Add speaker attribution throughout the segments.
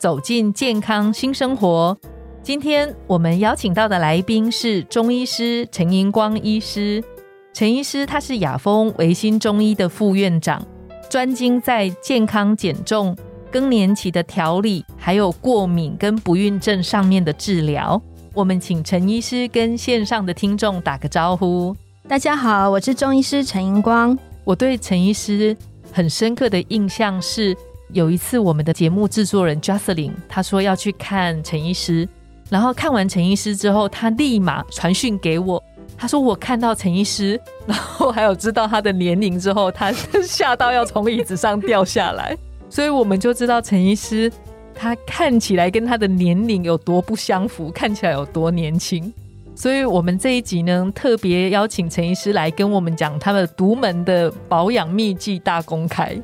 Speaker 1: 走进健康新生活。今天我们邀请到的来宾是中医师陈银光医师。陈医师他是雅风维新中医的副院长，专精在健康减重、更年期的调理，还有过敏跟不孕症上面的治疗。我们请陈医师跟线上的听众打个招呼。
Speaker 2: 大家好，我是中医师陈银光。
Speaker 1: 我对陈医师很深刻的印象是，有一次我们的节目制作人 Jocelyn 他说要去看陈医师。然后看完陈医师之后，他立马传讯给我，他说我看到陈医师，然后还有知道他的年龄之后，他 吓到要从椅子上掉下来，所以我们就知道陈医师他看起来跟他的年龄有多不相符，看起来有多年轻。所以我们这一集呢，特别邀请陈医师来跟我们讲他的独门的保养秘籍大公开，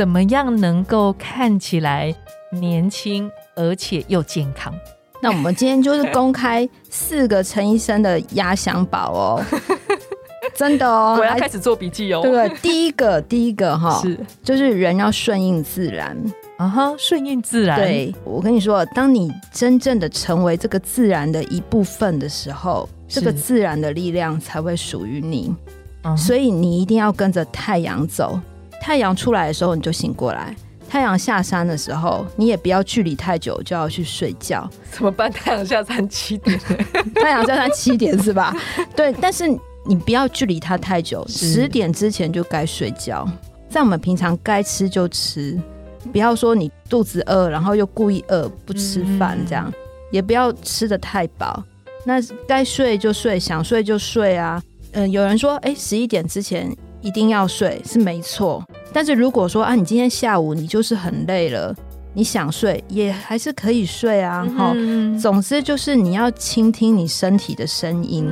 Speaker 1: 怎么样能够看起来年轻而且又健康。
Speaker 2: 那我们今天就是公开四个陈医生的压箱宝哦，真的哦，
Speaker 1: 我要开始做笔记哦。
Speaker 2: 对，第一个，第一个哈，是就是人要顺应自然
Speaker 1: 啊哈，顺应自然。
Speaker 2: 对，我跟你说，当你真正的成为这个自然的一部分的时候，这个自然的力量才会属于你。所以你一定要跟着太阳走，太阳出来的时候你就醒过来。太阳下山的时候，你也不要距离太久就要去睡觉。
Speaker 1: 怎么办？太阳下山七点，
Speaker 2: 太阳下山七点是吧？对，但是你不要距离它太久，十点之前就该睡觉。在我们平常该吃就吃，不要说你肚子饿，然后又故意饿不吃饭，这样也不要吃的太饱。那该睡就睡，想睡就睡啊。嗯，有人说，哎，十一点之前一定要睡，是没错。但是如果说啊，你今天下午你就是很累了，你想睡也还是可以睡啊。哈，总之就是你要倾听你身体的声音，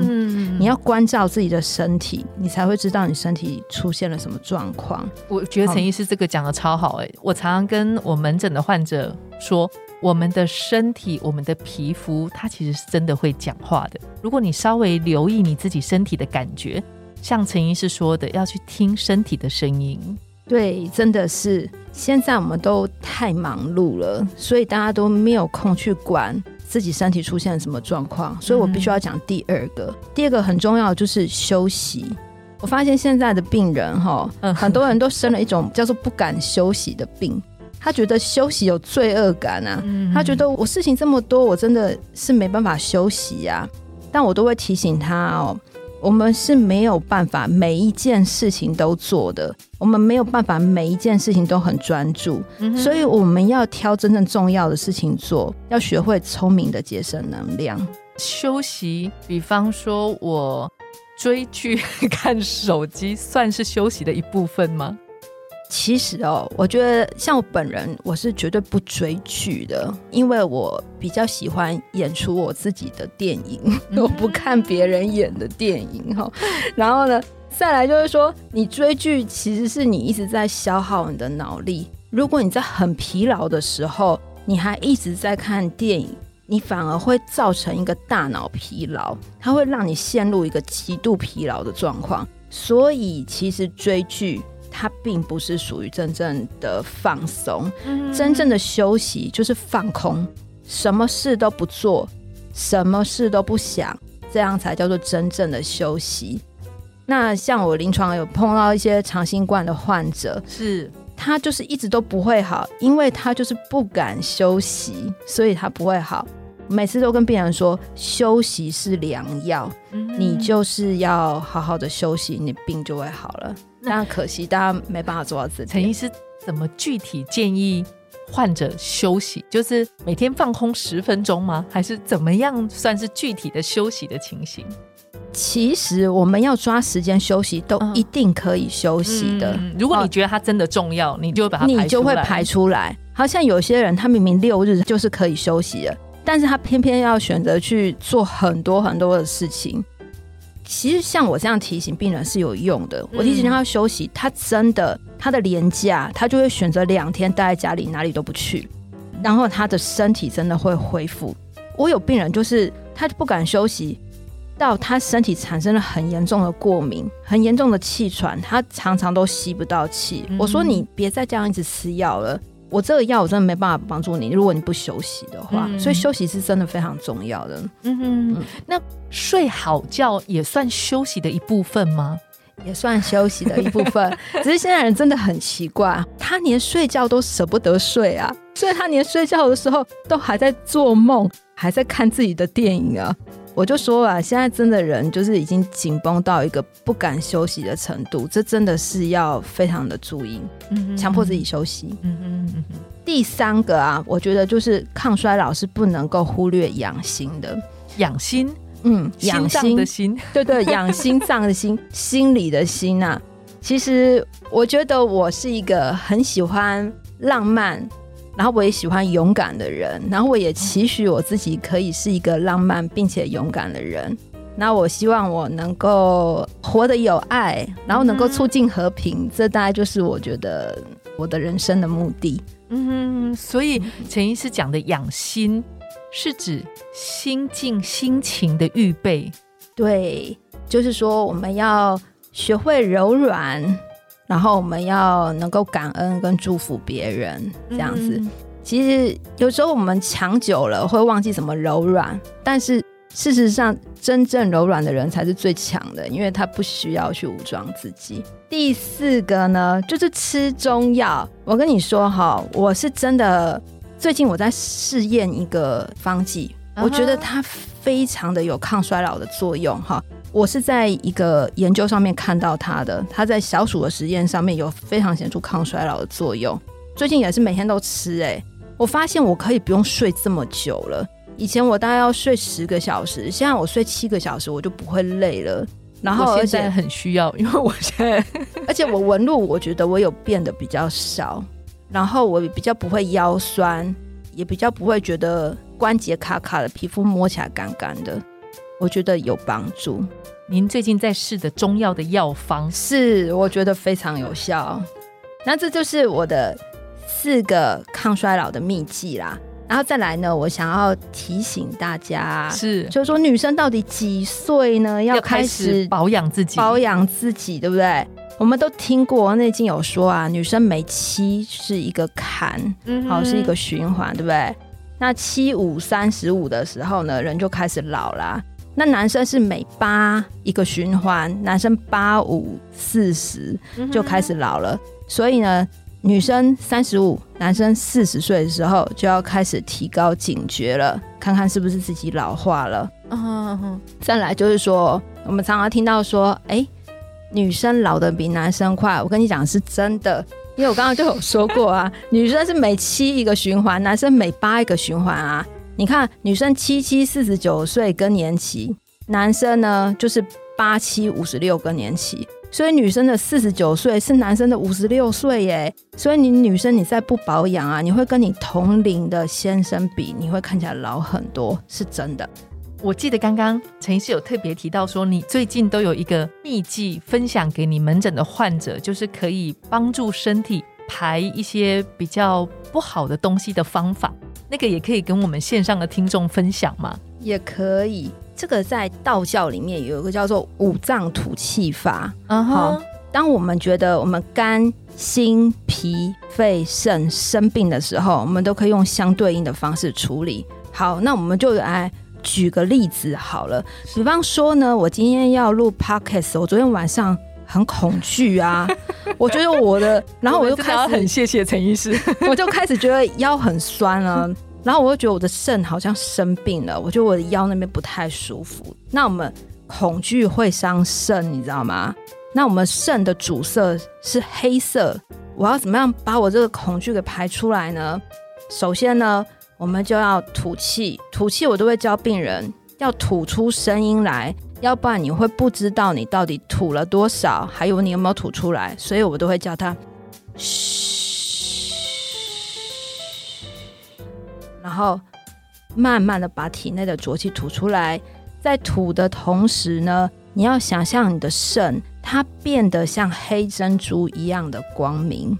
Speaker 2: 你要关照自己的身体，你才会知道你身体出现了什么状况。
Speaker 1: 我觉得陈医师这个讲的超好哎，我常常跟我门诊的患者说，我们的身体、我们的皮肤，它其实是真的会讲话的。如果你稍微留意你自己身体的感觉，像陈医师说的，要去听身体的声音。
Speaker 2: 对，真的是现在我们都太忙碌了，所以大家都没有空去管自己身体出现了什么状况。所以我必须要讲第二个，第二个很重要就是休息。我发现现在的病人哈，很多人都生了一种叫做不敢休息的病，他觉得休息有罪恶感啊，他觉得我事情这么多，我真的是没办法休息呀。但我都会提醒他哦。我们是没有办法每一件事情都做的，我们没有办法每一件事情都很专注，所以我们要挑真正重要的事情做，要学会聪明的节省能量。
Speaker 1: 休息，比方说我追剧、看手机，算是休息的一部分吗？
Speaker 2: 其实哦，我觉得像我本人，我是绝对不追剧的，因为我比较喜欢演出我自己的电影，我不看别人演的电影哈。然后呢，再来就是说，你追剧其实是你一直在消耗你的脑力。如果你在很疲劳的时候，你还一直在看电影，你反而会造成一个大脑疲劳，它会让你陷入一个极度疲劳的状况。所以，其实追剧。它并不是属于真正的放松，真正的休息就是放空，什么事都不做，什么事都不想，这样才叫做真正的休息。那像我临床有碰到一些长新冠的患者，
Speaker 1: 是
Speaker 2: 他就是一直都不会好，因为他就是不敢休息，所以他不会好。每次都跟病人说，休息是良药，你就是要好好的休息，你病就会好了。但可惜大家没办法做到这。
Speaker 1: 陈医师怎么具体建议患者休息？就是每天放空十分钟吗？还是怎么样算是具体的休息的情形？
Speaker 2: 其实我们要抓时间休息，都一定可以休息的。
Speaker 1: 如果你觉得它真的重要，你就把它
Speaker 2: 你就会排出来。好像有些人他明明六日就是可以休息的。但是他偏偏要选择去做很多很多的事情。其实像我这样提醒病人是有用的，我提醒他休息，他真的他的廉价，他就会选择两天待在家里，哪里都不去，然后他的身体真的会恢复。我有病人就是他不敢休息，到他身体产生了很严重的过敏，很严重的气喘，他常常都吸不到气。我说你别再这样一直吃药了。我这个药我真的没办法帮助你，如果你不休息的话，所以休息是真的非常重要的。
Speaker 1: 嗯哼，那睡好觉也算休息的一部分吗？
Speaker 2: 也算休息的一部分，只是现在人真的很奇怪，他连睡觉都舍不得睡啊，所以他连睡觉的时候都还在做梦，还在看自己的电影啊。我就说啊，现在真的人就是已经紧绷到一个不敢休息的程度，这真的是要非常的注意，嗯强迫自己休息。嗯嗯嗯。第三个啊，我觉得就是抗衰老是不能够忽略养心的，
Speaker 1: 养心，
Speaker 2: 嗯，
Speaker 1: 养心的心，
Speaker 2: 对对，养心脏的心，心理的心啊。其实我觉得我是一个很喜欢浪漫。然后我也喜欢勇敢的人，然后我也期许我自己可以是一个浪漫并且勇敢的人。那我希望我能够活得有爱，然后能够促进和平，这大概就是我觉得我的人生的目的。
Speaker 1: 嗯，所以陈医师讲的养心，是指心境、心情的预备。
Speaker 2: 对，就是说我们要学会柔软。然后我们要能够感恩跟祝福别人，这样子。其实有时候我们强久了会忘记什么柔软，但是事实上真正柔软的人才是最强的，因为他不需要去武装自己。第四个呢，就是吃中药。我跟你说哈，我是真的最近我在试验一个方剂，我觉得它非常的有抗衰老的作用哈。我是在一个研究上面看到它的，它在小鼠的实验上面有非常显著抗衰老的作用。最近也是每天都吃，哎，我发现我可以不用睡这么久了。以前我大概要睡十个小时，现在我睡七个小时，我就不会累了。然后
Speaker 1: 现在很需要，因为我现在，
Speaker 2: 而且我纹路，我觉得我有变得比较少，然后我比较不会腰酸，也比较不会觉得关节卡卡的，皮肤摸起来干干的。我觉得有帮助。
Speaker 1: 您最近在试的中药的药方
Speaker 2: 是，我觉得非常有效。那这就是我的四个抗衰老的秘籍啦。然后再来呢，我想要提醒大家，
Speaker 1: 是，
Speaker 2: 就是说女生到底几岁呢要开始
Speaker 1: 保养自己？
Speaker 2: 保养自己，对不对？我们都听过那经有说啊，女生每七是一个坎，好是一个循环，对不对？那七五三十五的时候呢，人就开始老啦。那男生是每八一个循环，男生八五四十就开始老了，所以呢，女生三十五，男生四十岁的时候就要开始提高警觉了，看看是不是自己老化了。嗯，再来就是说，我们常常听到说，哎，女生老的比男生快，我跟你讲是真的，因为我刚刚就有说过啊，女生是每七一个循环，男生每八一个循环啊。你看，女生七七四十九岁更年期，男生呢就是八七五十六更年期，所以女生的四十九岁是男生的五十六岁耶。所以你女生你再不保养啊，你会跟你同龄的先生比，你会看起来老很多，是真的。
Speaker 1: 我记得刚刚陈医师有特别提到说，你最近都有一个秘籍分享给你门诊的患者，就是可以帮助身体排一些比较不好的东西的方法。那个也可以跟我们线上的听众分享吗？
Speaker 2: 也可以，这个在道教里面有一个叫做五脏吐气法。嗯哼，当我们觉得我们肝、心、脾、肺、肾生病的时候，我们都可以用相对应的方式处理。好，那我们就来举个例子好了。比方说呢，我今天要录 podcast，我昨天晚上很恐惧啊，我觉得我的，然后我就开始
Speaker 1: 很谢谢陈医师，
Speaker 2: 我就开始觉得腰很酸了。然后我又觉得我的肾好像生病了，我觉得我的腰那边不太舒服。那我们恐惧会伤肾，你知道吗？那我们肾的主色是黑色，我要怎么样把我这个恐惧给排出来呢？首先呢，我们就要吐气，吐气我都会教病人要吐出声音来，要不然你会不知道你到底吐了多少，还有你有没有吐出来，所以我都会叫他嘘。然后，慢慢的把体内的浊气吐出来。在吐的同时呢，你要想象你的肾它变得像黑珍珠一样的光明。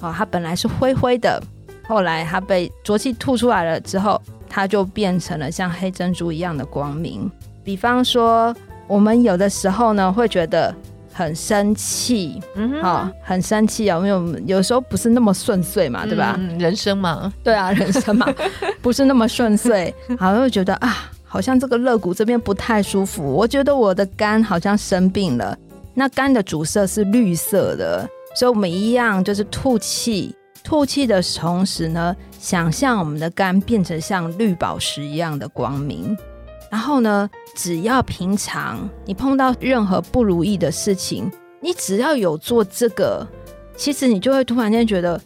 Speaker 2: 哦，它本来是灰灰的，后来它被浊气吐出来了之后，它就变成了像黑珍珠一样的光明。比方说，我们有的时候呢会觉得很生气，嗯，好，很生气啊，因为我们有时候不是那么顺遂嘛，对吧？
Speaker 1: 人生嘛，
Speaker 2: 对啊，人生嘛，不是那么顺遂，好，会觉得啊，好像这个肋骨这边不太舒服，我觉得我的肝好像生病了。那肝的主色是绿色的。所以，我们一样就是吐气，吐气的同时呢，想象我们的肝变成像绿宝石一样的光明。然后呢，只要平常你碰到任何不如意的事情，你只要有做这个，其实你就会突然间觉得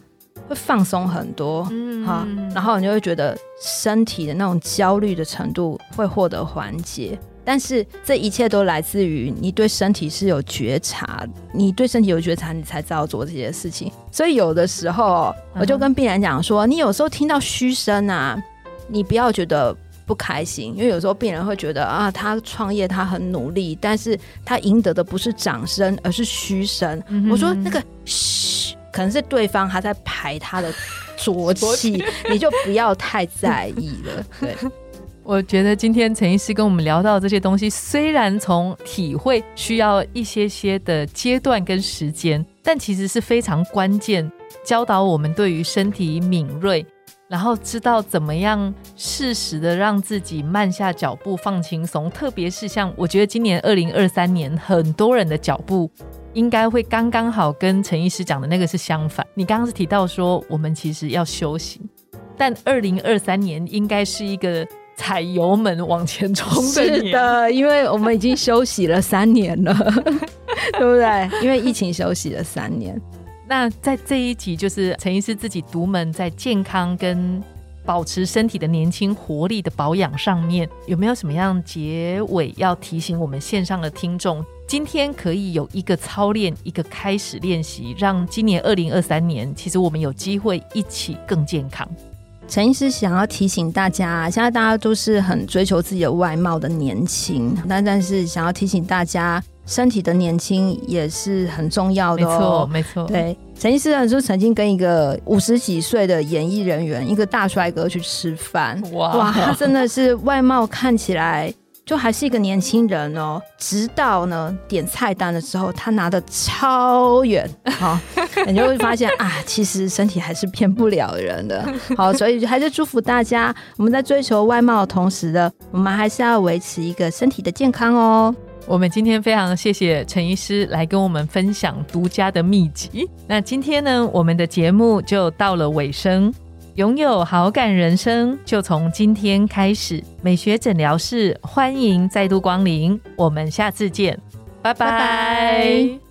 Speaker 2: 会放松很多，嗯，哈，然后你就会觉得身体的那种焦虑的程度会获得缓解。但是这一切都来自于你对身体是有觉察，你对身体有觉察，你才知道做这些事情。所以有的时候，我就跟病人讲说，你有时候听到嘘声啊，你不要觉得不开心，因为有时候病人会觉得啊，他创业他很努力，但是他赢得的不是掌声，而是嘘声。我说那个嘘，可能是对方他在排他的浊气，你就不要太在意了。对。
Speaker 1: 我觉得今天陈医师跟我们聊到这些东西，虽然从体会需要一些些的阶段跟时间，但其实是非常关键，教导我们对于身体敏锐，然后知道怎么样适时的让自己慢下脚步，放轻松。特别是像我觉得今年二零二三年，很多人的脚步应该会刚刚好跟陈医师讲的那个是相反。你刚刚是提到说我们其实要休息，但二零二三年应该是一个。踩油门往前冲
Speaker 2: 是的，因为我们已经休息了三年了，对不对？因为疫情休息了三年。
Speaker 1: 那在这一集，就是陈医师自己独门在健康跟保持身体的年轻活力的保养上面，有没有什么样结尾要提醒我们线上的听众？今天可以有一个操练，一个开始练习，让今年二零二三年，其实我们有机会一起更健康。
Speaker 2: 陈医师想要提醒大家，现在大家都是很追求自己的外貌的年轻，但但是想要提醒大家，身体的年轻也是很重要的
Speaker 1: 哦。没错，没错。
Speaker 2: 对，陈医师呢就曾经跟一个五十几岁的演艺人员，一个大帅哥去吃饭，哇，他真的是外貌看起来。就还是一个年轻人哦，直到呢点菜单的时候，他拿的超远，好，你就会发现啊，其实身体还是骗不了人的。好，所以还是祝福大家，我们在追求外貌的同时呢，我们还是要维持一个身体的健康哦。
Speaker 1: 我们今天非常谢谢陈医师来跟我们分享独家的秘籍。那今天呢，我们的节目就到了尾声。拥有好感人生，就从今天开始。美学诊疗室欢迎再度光临，我们下次见，拜拜。